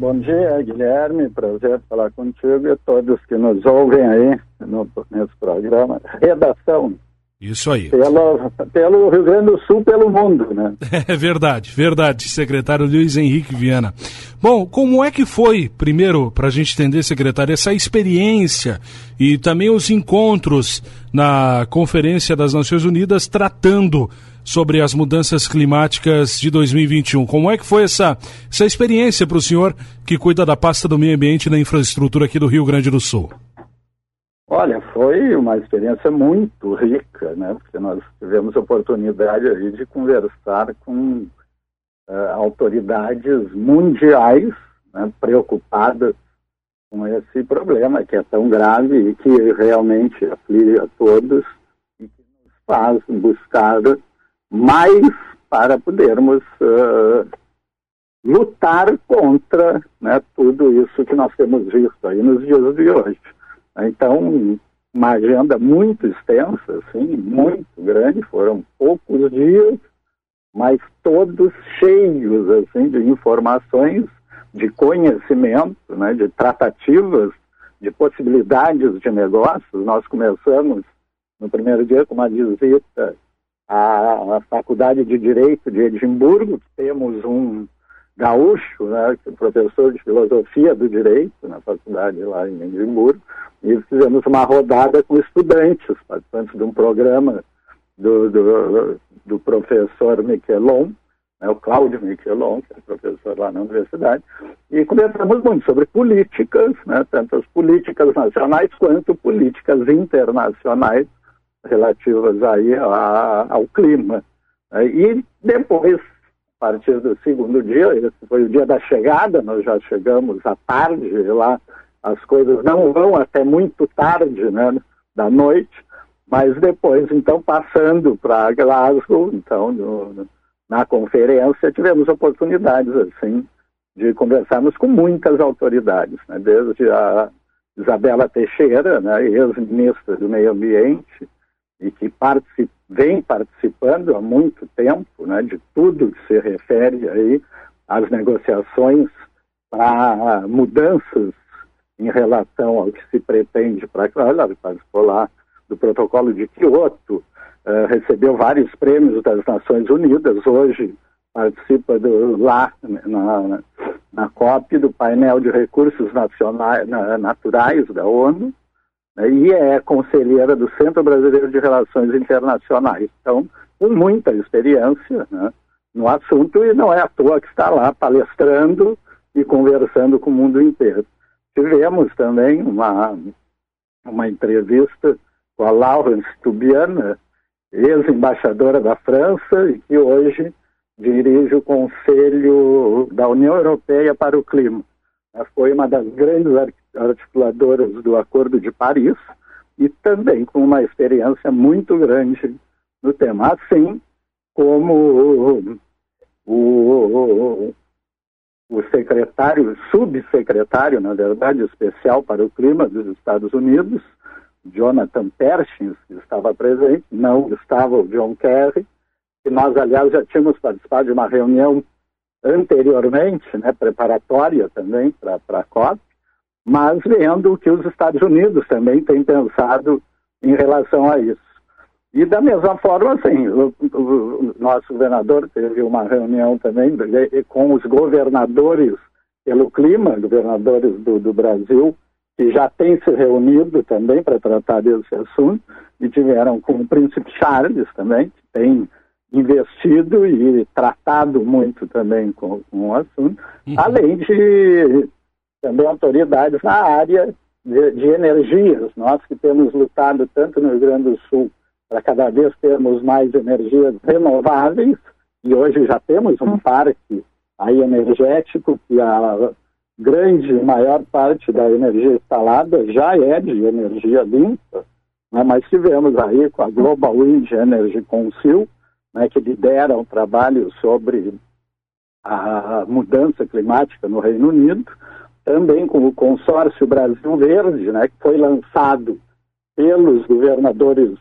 Bom dia, Guilherme. Prazer falar contigo e todos que nos ouvem aí no, nesse programa. Redação. Isso aí. Pelo, pelo Rio Grande do Sul, pelo mundo, né? É verdade, verdade, secretário Luiz Henrique Viana. Bom, como é que foi, primeiro, para a gente entender, secretário, essa experiência e também os encontros na Conferência das Nações Unidas tratando sobre as mudanças climáticas de 2021. Como é que foi essa, essa experiência para o senhor que cuida da pasta do meio ambiente e da infraestrutura aqui do Rio Grande do Sul? Olha, foi uma experiência muito rica, né? Porque nós tivemos oportunidade aí de conversar com uh, autoridades mundiais né, preocupadas com esse problema que é tão grave e que realmente aflige a todos e que nos faz buscar mais para podermos uh, lutar contra né, tudo isso que nós temos visto aí nos dias de hoje. Então, uma agenda muito extensa, assim, muito grande, foram poucos dias, mas todos cheios assim de informações, de conhecimento, né, de tratativas, de possibilidades de negócios. Nós começamos no primeiro dia com uma visita à Faculdade de Direito de Edimburgo, temos um gaúcho, né, professor de filosofia do direito na faculdade lá em Edimburgo, e fizemos uma rodada com estudantes, participantes de um programa do, do, do professor Miquelon, né, o Cláudio Miquelon, que é professor lá na universidade, e conversamos muito sobre políticas, né, tanto as políticas nacionais quanto políticas internacionais relativas aí a, ao clima. Né, e depois, a partir do segundo dia, esse foi o dia da chegada, nós já chegamos à tarde lá, as coisas não vão até muito tarde né, da noite, mas depois, então, passando para Glasgow, então, no, na conferência, tivemos oportunidades, assim, de conversarmos com muitas autoridades, né, desde a Isabela Teixeira, né, ex-ministra do Meio Ambiente, e que particip, vem participando há muito tempo né, de tudo que se refere aí às negociações para mudanças em relação ao que se pretende para ela participou lá do protocolo de Kyoto, uh, recebeu vários prêmios das Nações Unidas, hoje participa do, lá na, na COP do painel de recursos nacionais, na, naturais da ONU, né, e é conselheira do Centro Brasileiro de Relações Internacionais. Então, com muita experiência né, no assunto, e não é à toa que está lá palestrando e conversando com o mundo inteiro. Tivemos também uma, uma entrevista com a Laurence Tubiana, ex-embaixadora da França, e que hoje dirige o Conselho da União Europeia para o Clima. Foi uma das grandes articuladoras do Acordo de Paris e também com uma experiência muito grande no tema, assim como o, o, o secretário, subsecretário, na verdade, especial para o clima dos Estados Unidos, Jonathan Pershing, que estava presente, não estava o John Kerry, que nós, aliás, já tínhamos participado de uma reunião anteriormente, né, preparatória também para a COP, mas vendo o que os Estados Unidos também têm pensado em relação a isso. E da mesma forma, assim, o, o nosso governador teve uma reunião também com os governadores pelo clima, governadores do, do Brasil, que já têm se reunido também para tratar desse assunto, e tiveram com o príncipe Charles também, que tem investido e tratado muito também com, com o assunto, uhum. além de também autoridades na área de, de, energias. Nós que temos lutado tanto no Rio Grande do Sul para cada vez termos mais energias renováveis, e hoje já temos um uhum. parque aí energético que a grande, maior parte da energia instalada já é de energia limpa, né? mas tivemos aí com a Global Wind Energy Council, né, que lidera o trabalho sobre a mudança climática no Reino Unido, também com o consórcio Brasil Verde, né, que foi lançado pelos governadores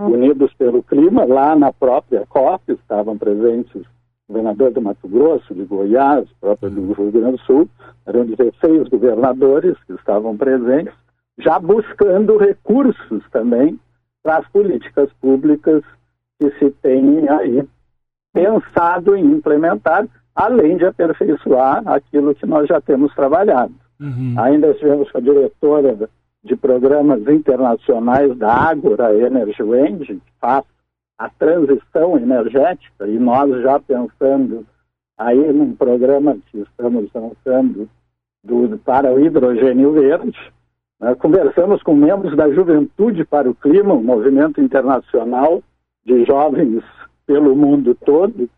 hum. unidos pelo clima, lá na própria COP, estavam presentes governador do Mato Grosso, de Goiás, próprio do Rio Grande do Sul, eram 16 governadores que estavam presentes, já buscando recursos também para as políticas públicas que se tem aí pensado em implementar, além de aperfeiçoar aquilo que nós já temos trabalhado. Uhum. Ainda estivemos com a diretora de programas internacionais da Agora Energy Wind, que faz a transição energética, e nós já pensando aí num programa que estamos lançando do, para o hidrogênio verde. Né? Conversamos com membros da Juventude para o Clima, um movimento internacional de jovens pelo mundo todo,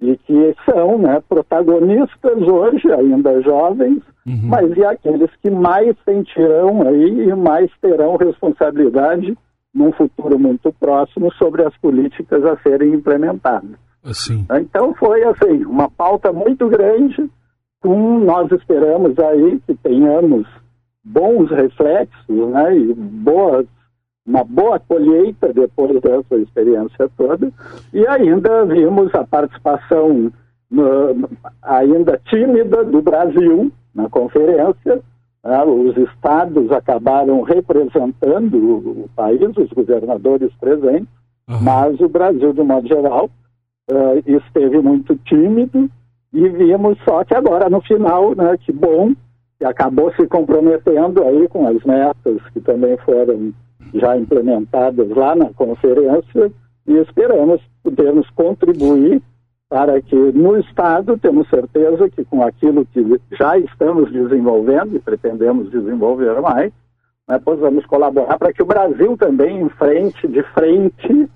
e que são né, protagonistas hoje, ainda jovens, uhum. mas e aqueles que mais sentirão aí e mais terão responsabilidade num futuro muito próximo sobre as políticas a serem implementadas. Assim. Então foi assim, uma pauta muito grande, com nós esperamos aí que tenhamos bons reflexos né, e boas uma boa colheita depois dessa experiência toda e ainda vimos a participação no, ainda tímida do Brasil na conferência. Né? Os estados acabaram representando o, país, os governadores presentes, uhum. mas o Brasil, de modo geral, uh, esteve muito tímido e vimos só que agora no final, né, que bom, que acabou se comprometendo aí com as metas que também foram já implementadas lá na conferência e esperamos podermos contribuir para que no Estado temos certeza que com aquilo que já estamos desenvolvendo e pretendemos desenvolver mais, né, possamos colaborar para que o Brasil também enfrente de frente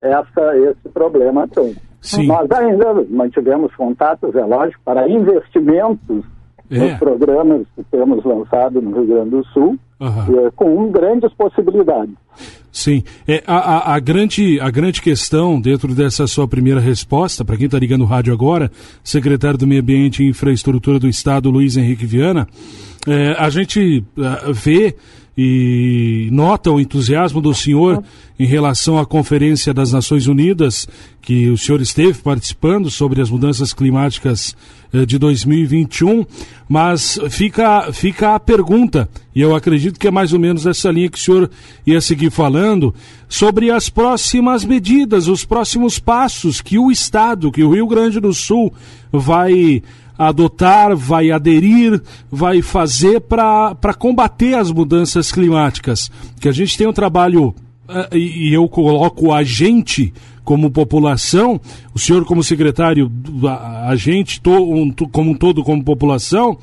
essa, esse problema todo. Sim. Nós ainda mantivemos contatos, é lógico, para investimentos é. nos programas que temos lançado no Rio Grande do Sul, uhum. é, com grandes possibilidades. Sim, é, a, a, a, grande, a grande questão dentro dessa sua primeira resposta, para quem está ligando o rádio agora, secretário do Meio Ambiente e Infraestrutura do Estado, Luiz Henrique Viana, é, a gente é, vê e nota o entusiasmo do senhor em relação à Conferência das Nações Unidas, que o senhor esteve participando sobre as mudanças climáticas de 2021, mas fica, fica a pergunta, e eu acredito que é mais ou menos essa linha que o senhor ia seguir falando, sobre as próximas medidas, os próximos passos que o Estado, que o Rio Grande do Sul vai adotar, vai aderir, vai fazer para combater as mudanças climáticas. Que a gente tem um trabalho, eh, e eu coloco a gente como população, o senhor como secretário, a, a gente to, um, como um todo, como população,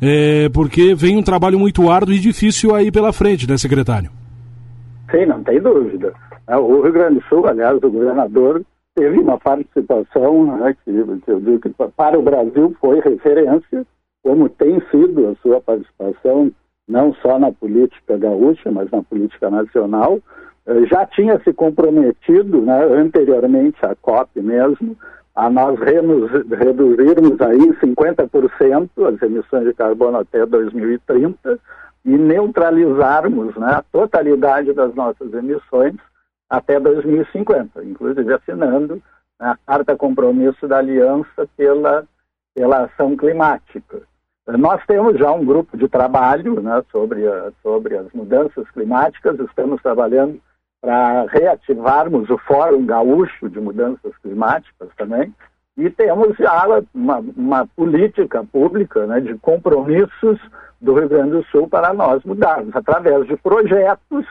é, porque vem um trabalho muito árduo e difícil aí pela frente, né, secretário? Sim, não tem dúvida. É, o Rio Grande do Sul, aliás, o governador teve uma participação né, que eu digo que para o Brasil foi referência, como tem sido a sua participação, não só na política gaúcha, mas na política nacional. Eh, já tinha se comprometido, né, anteriormente à COP mesmo, a nós reduzirmos aí em 50% as emissões de carbono até 2030 e neutralizarmos né, a totalidade das nossas emissões até 2050, inclusive assinando a Carta Compromisso da Aliança pela, pela Ação Climática. Nós temos já um grupo de trabalho né, sobre, a, sobre as mudanças climáticas, estamos trabalhando para reativarmos o Fórum Gaúcho de Mudanças Climáticas também, e temos já uma, uma política pública né, de compromissos do Rio Grande do Sul para nós mudarmos, através de projetos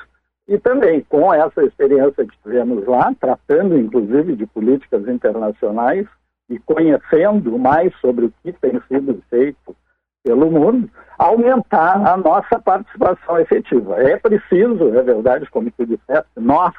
e também com essa experiência que tivemos lá, tratando inclusive de políticas internacionais e conhecendo mais sobre o que tem sido feito pelo mundo, aumentar a nossa participação efetiva. É preciso, é verdade, como tu disseste, nós,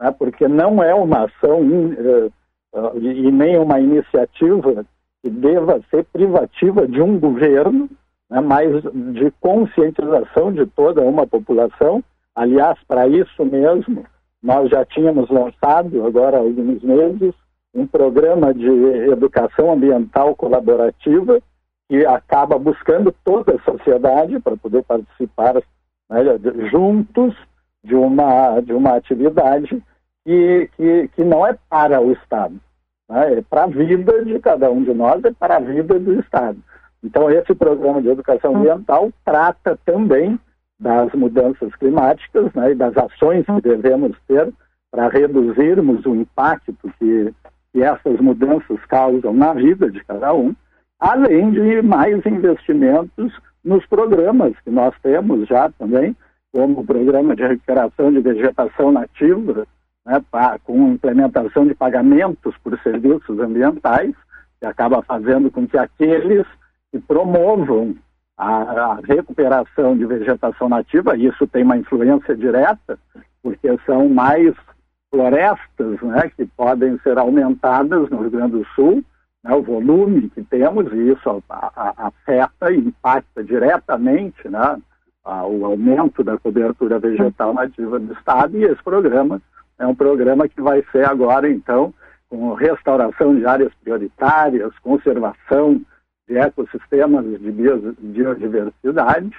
né, porque não é uma ação uh, e nem uma iniciativa que deva ser privativa de um governo, né, mas de conscientização de toda uma população Aliás, para isso mesmo, nós já tínhamos lançado, agora há alguns meses, um programa de educação ambiental colaborativa que acaba buscando toda a sociedade para poder participar né, juntos de uma, de uma atividade que, que, que não é para o Estado, né, é para a vida de cada um de nós, é para a vida do Estado. Então, esse programa de educação hum. ambiental trata também das mudanças climáticas né, e das ações que devemos ter para reduzirmos o impacto que, que essas mudanças causam na vida de cada um, além de mais investimentos nos programas que nós temos já também, como o programa de recuperação de vegetação nativa, né, com implementação de pagamentos por serviços ambientais, que acaba fazendo com que aqueles que promovam a, a recuperação de vegetação nativa, isso tem uma influência direta, porque são mais florestas né, que podem ser aumentadas no Rio Grande do Sul, né, o volume que temos, e isso afeta e impacta diretamente né, o aumento da cobertura vegetal nativa do Estado, e esse programa é um programa que vai ser agora, então, com restauração de áreas prioritárias, conservação de ecossistemas de biodiversidade,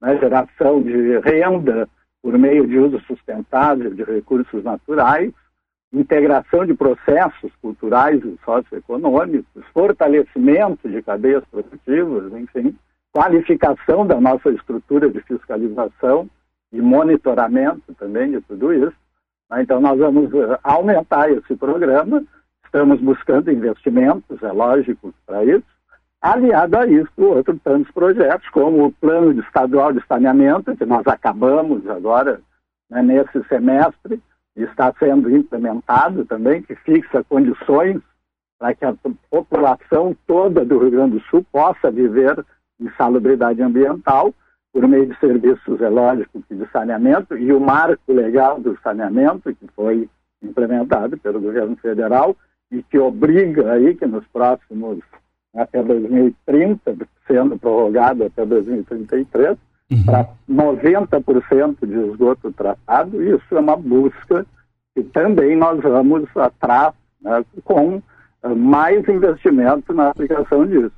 né, geração de renda por meio de uso sustentável de recursos naturais, integração de processos culturais e socioeconômicos, fortalecimento de cadeias produtivas, enfim, qualificação da nossa estrutura de fiscalização e monitoramento também de tudo isso. Né? Então, nós vamos eh, aumentar esse programa, estamos buscando investimentos, é lógico, para isso, aliado a isso, outros tantos projetos, como o Plano Estadual de Saneamento, que nós acabamos agora né, nesse semestre, está sendo implementado também, que fixa condições para que a população toda do Rio Grande do Sul possa viver em salubridade ambiental por meio de serviços, é lógico, de saneamento e o marco legal do saneamento que foi implementado pelo governo federal e que obriga aí que nos próximos até 2030, sendo prorrogado até 2033, uhum. para 90% de esgoto tratado. Isso é uma busca que também nós vamos atrás né, com uh, mais investimento na aplicação disso.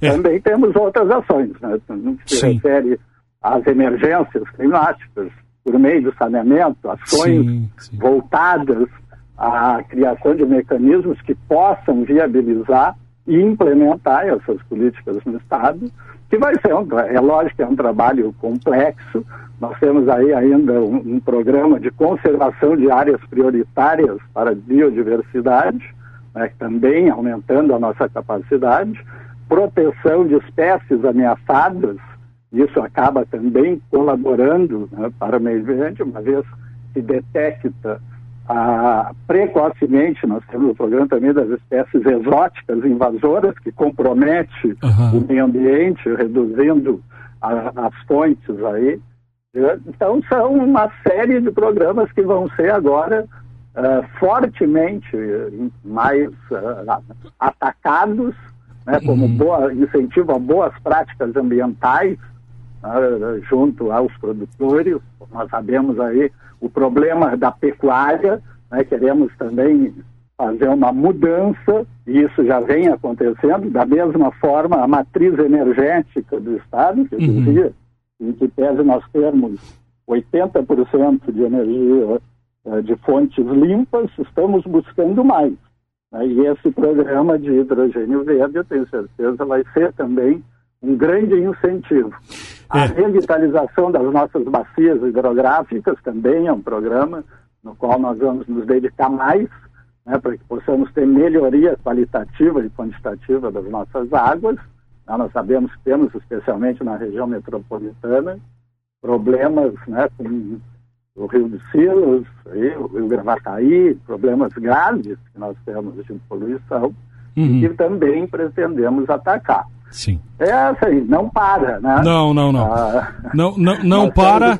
É. Também temos outras ações, né, no que se Sim. refere às emergências climáticas, por meio do saneamento, ações sim, sim. voltadas à criação de mecanismos que possam viabilizar e implementar essas políticas no Estado, que vai ser, um, é lógico é um trabalho complexo, nós temos aí ainda um, um programa de conservação de áreas prioritárias para biodiversidade, né, também aumentando a nossa capacidade, proteção de espécies ameaçadas, isso acaba também colaborando né, para o meio ambiente, uma vez que detecta ah, precocemente, nós temos o programa também das espécies exóticas invasoras, que compromete uhum. o meio ambiente, reduzindo a, as fontes aí. Então, são uma série de programas que vão ser agora uh, fortemente mais uh, atacados, né, como uhum. boa, incentivo a boas práticas ambientais junto aos produtores. Nós sabemos aí o problema da pecuária, né, queremos também fazer uma mudança, e isso já vem acontecendo, da mesma forma a matriz energética do Estado, que eu uhum. dizia, em que pese nós termos 80% de energia uh, de fontes limpas, estamos buscando mais. Né? E esse programa de hidrogênio verde, eu tenho certeza, vai ser também um grande incentivo. A é. revitalização das nossas bacias hidrográficas também é um programa no qual nós vamos nos dedicar mais, né, para que possamos ter melhoria qualitativa e quantitativa das nossas águas. Né, nós sabemos que temos, especialmente na região metropolitana, problemas né, com o Rio dos Silos, o Rio Gravataí, problemas graves que nós temos de poluição, uhum. e que também pretendemos atacar. Sim. É assim, não para, né? Não, não, não. Ah, não, não, não para.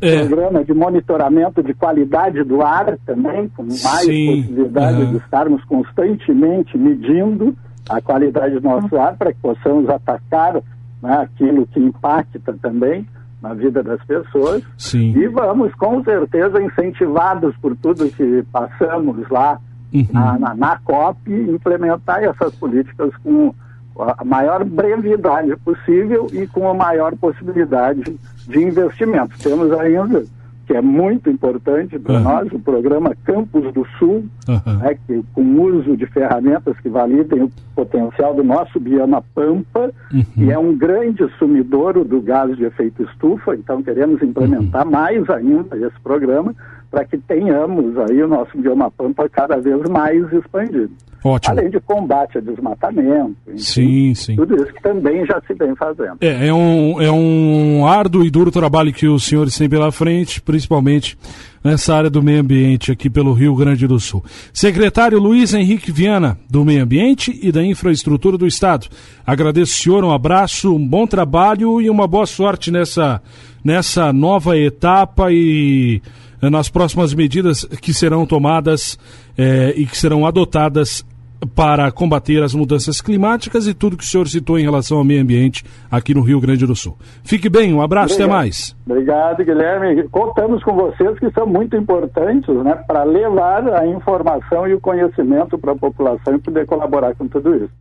É. programa de monitoramento de qualidade do ar também, com mais Sim. possibilidade uhum. de estarmos constantemente medindo a qualidade do nosso ar para que possamos atacar né, aquilo que impacta também na vida das pessoas. Sim. E vamos, com certeza, incentivados por tudo que passamos lá uhum. na, na, na COP, implementar essas políticas com a maior brevidade possível e com a maior possibilidade de investimento. Temos ainda que é muito importante para uhum. nós, o programa Campos do Sul, uhum. né, que, com uso de ferramentas que validem o potencial do nosso bioma Pampa, uhum. e é um grande sumidouro do gás de efeito estufa, então queremos implementar uhum. mais ainda esse programa para que tenhamos aí o nosso bioma Pampa cada vez mais expandido. Ótimo. Além de combate a desmatamento. Enfim, sim, sim. Tudo isso que também já se vem fazendo. É, é, um, é um árduo e duro trabalho que os senhores têm pela frente, principalmente nessa área do meio ambiente aqui pelo Rio Grande do Sul. Secretário Luiz Henrique Viana, do Meio Ambiente e da Infraestrutura do Estado. Agradeço, senhor, um abraço, um bom trabalho e uma boa sorte nessa, nessa nova etapa e nas próximas medidas que serão tomadas eh, e que serão adotadas para combater as mudanças climáticas e tudo que o senhor citou em relação ao meio ambiente aqui no Rio Grande do Sul. Fique bem, um abraço, Obrigado. até mais. Obrigado, Guilherme. Contamos com vocês que são muito importantes né, para levar a informação e o conhecimento para a população e poder colaborar com tudo isso.